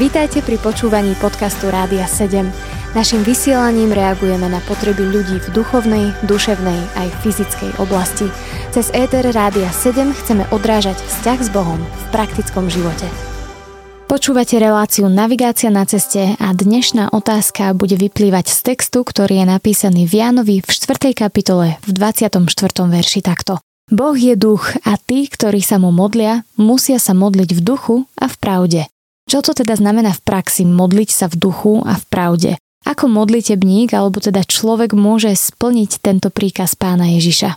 Vítajte pri počúvaní podcastu Rádia 7. Naším vysielaním reagujeme na potreby ľudí v duchovnej, duševnej aj fyzickej oblasti. Cez ETR Rádia 7 chceme odrážať vzťah s Bohom v praktickom živote. Počúvate reláciu Navigácia na ceste a dnešná otázka bude vyplývať z textu, ktorý je napísaný v Jánovi v 4. kapitole v 24. verši takto. Boh je duch a tí, ktorí sa mu modlia, musia sa modliť v duchu a v pravde. Čo to teda znamená v praxi modliť sa v duchu a v pravde? Ako modlitebník alebo teda človek môže splniť tento príkaz pána Ježiša?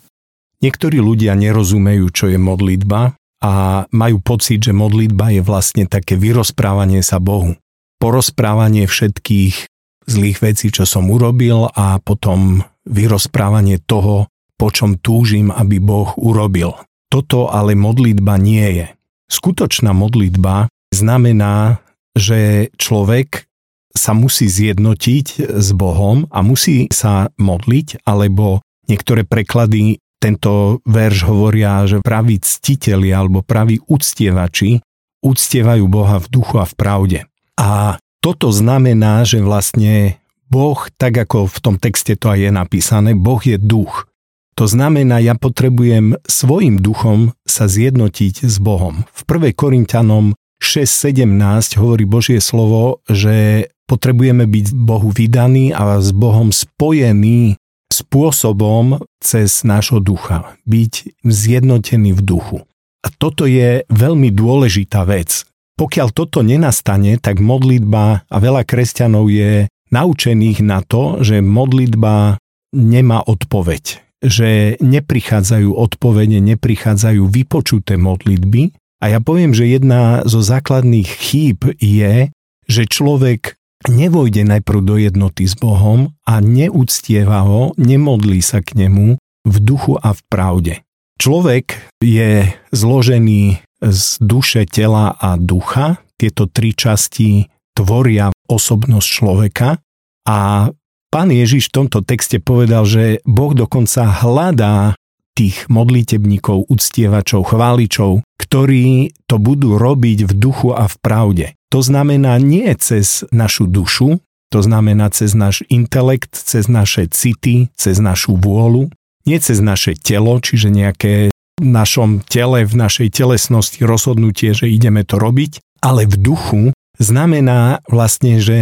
Niektorí ľudia nerozumejú, čo je modlitba a majú pocit, že modlitba je vlastne také vyrozprávanie sa Bohu. Porozprávanie všetkých zlých vecí, čo som urobil a potom vyrozprávanie toho, po čom túžim, aby Boh urobil. Toto ale modlitba nie je. Skutočná modlitba znamená, že človek sa musí zjednotiť s Bohom a musí sa modliť, alebo niektoré preklady tento verš hovoria, že praví ctiteľi alebo praví uctievači uctievajú Boha v duchu a v pravde. A toto znamená, že vlastne Boh, tak ako v tom texte to aj je napísané, Boh je duch. To znamená, ja potrebujem svojim duchom sa zjednotiť s Bohom. V 1. Korintianom 6.17 hovorí Božie slovo, že potrebujeme byť Bohu vydaní a s Bohom spojení spôsobom cez nášho ducha. Byť zjednotený v duchu. A toto je veľmi dôležitá vec. Pokiaľ toto nenastane, tak modlitba a veľa kresťanov je naučených na to, že modlitba nemá odpoveď. Že neprichádzajú odpovede, neprichádzajú vypočuté modlitby a ja poviem, že jedna zo základných chýb je, že človek nevojde najprv do jednoty s Bohom a neúctieva ho, nemodlí sa k nemu v duchu a v pravde. Človek je zložený z duše, tela a ducha. Tieto tri časti tvoria osobnosť človeka a pán Ježiš v tomto texte povedal, že Boh dokonca hľadá tých modlitebníkov, uctievačov, chváličov, ktorí to budú robiť v duchu a v pravde. To znamená nie cez našu dušu, to znamená cez náš intelekt, cez naše city, cez našu vôľu, nie cez naše telo, čiže nejaké v našom tele, v našej telesnosti rozhodnutie, že ideme to robiť, ale v duchu znamená vlastne, že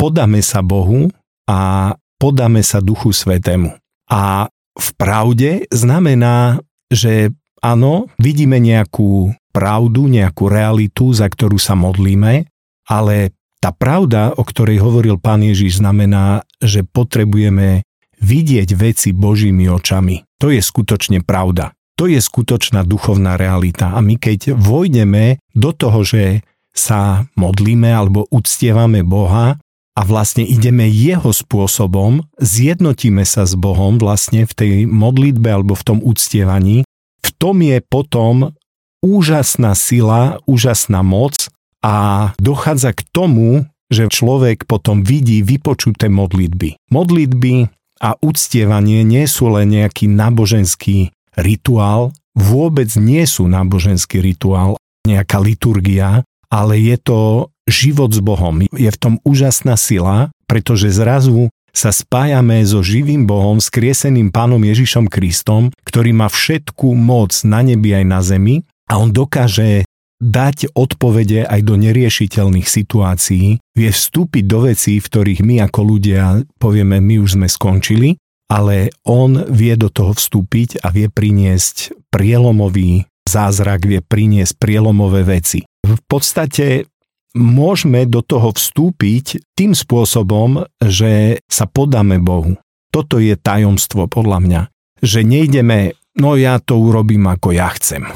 podáme sa Bohu a podáme sa Duchu Svetému. A v pravde znamená, že áno, vidíme nejakú pravdu, nejakú realitu, za ktorú sa modlíme, ale tá pravda, o ktorej hovoril pán Ježiš, znamená, že potrebujeme vidieť veci Božími očami. To je skutočne pravda. To je skutočná duchovná realita. A my keď vojdeme do toho, že sa modlíme alebo uctievame Boha, a vlastne ideme jeho spôsobom, zjednotíme sa s Bohom vlastne v tej modlitbe alebo v tom uctievaní, v tom je potom úžasná sila, úžasná moc a dochádza k tomu, že človek potom vidí vypočuté modlitby. Modlitby a uctievanie nie sú len nejaký náboženský rituál, vôbec nie sú náboženský rituál, nejaká liturgia, ale je to život s Bohom. Je v tom úžasná sila, pretože zrazu sa spájame so živým Bohom, skrieseným Pánom Ježišom Kristom, ktorý má všetku moc na nebi aj na zemi a on dokáže dať odpovede aj do neriešiteľných situácií, vie vstúpiť do vecí, v ktorých my ako ľudia povieme, my už sme skončili, ale on vie do toho vstúpiť a vie priniesť prielomový zázrak, vie priniesť prielomové veci. V podstate môžeme do toho vstúpiť tým spôsobom, že sa podáme Bohu. Toto je tajomstvo podľa mňa. Že nejdeme, no ja to urobím ako ja chcem.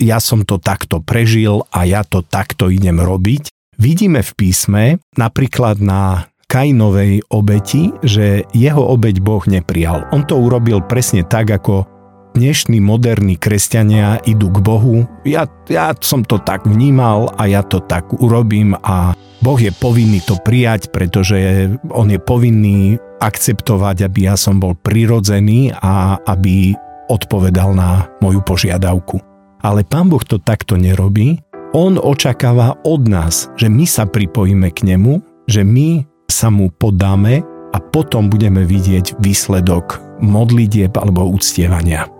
Ja som to takto prežil a ja to takto idem robiť. Vidíme v písme, napríklad na Kainovej obeti, že jeho obeť Boh neprijal. On to urobil presne tak, ako dnešní moderní kresťania idú k Bohu. Ja, ja som to tak vnímal a ja to tak urobím a Boh je povinný to prijať, pretože on je povinný akceptovať, aby ja som bol prirodzený a aby odpovedal na moju požiadavku. Ale pán Boh to takto nerobí. On očakáva od nás, že my sa pripojíme k nemu, že my sa mu podáme a potom budeme vidieť výsledok modlitieb alebo uctievania.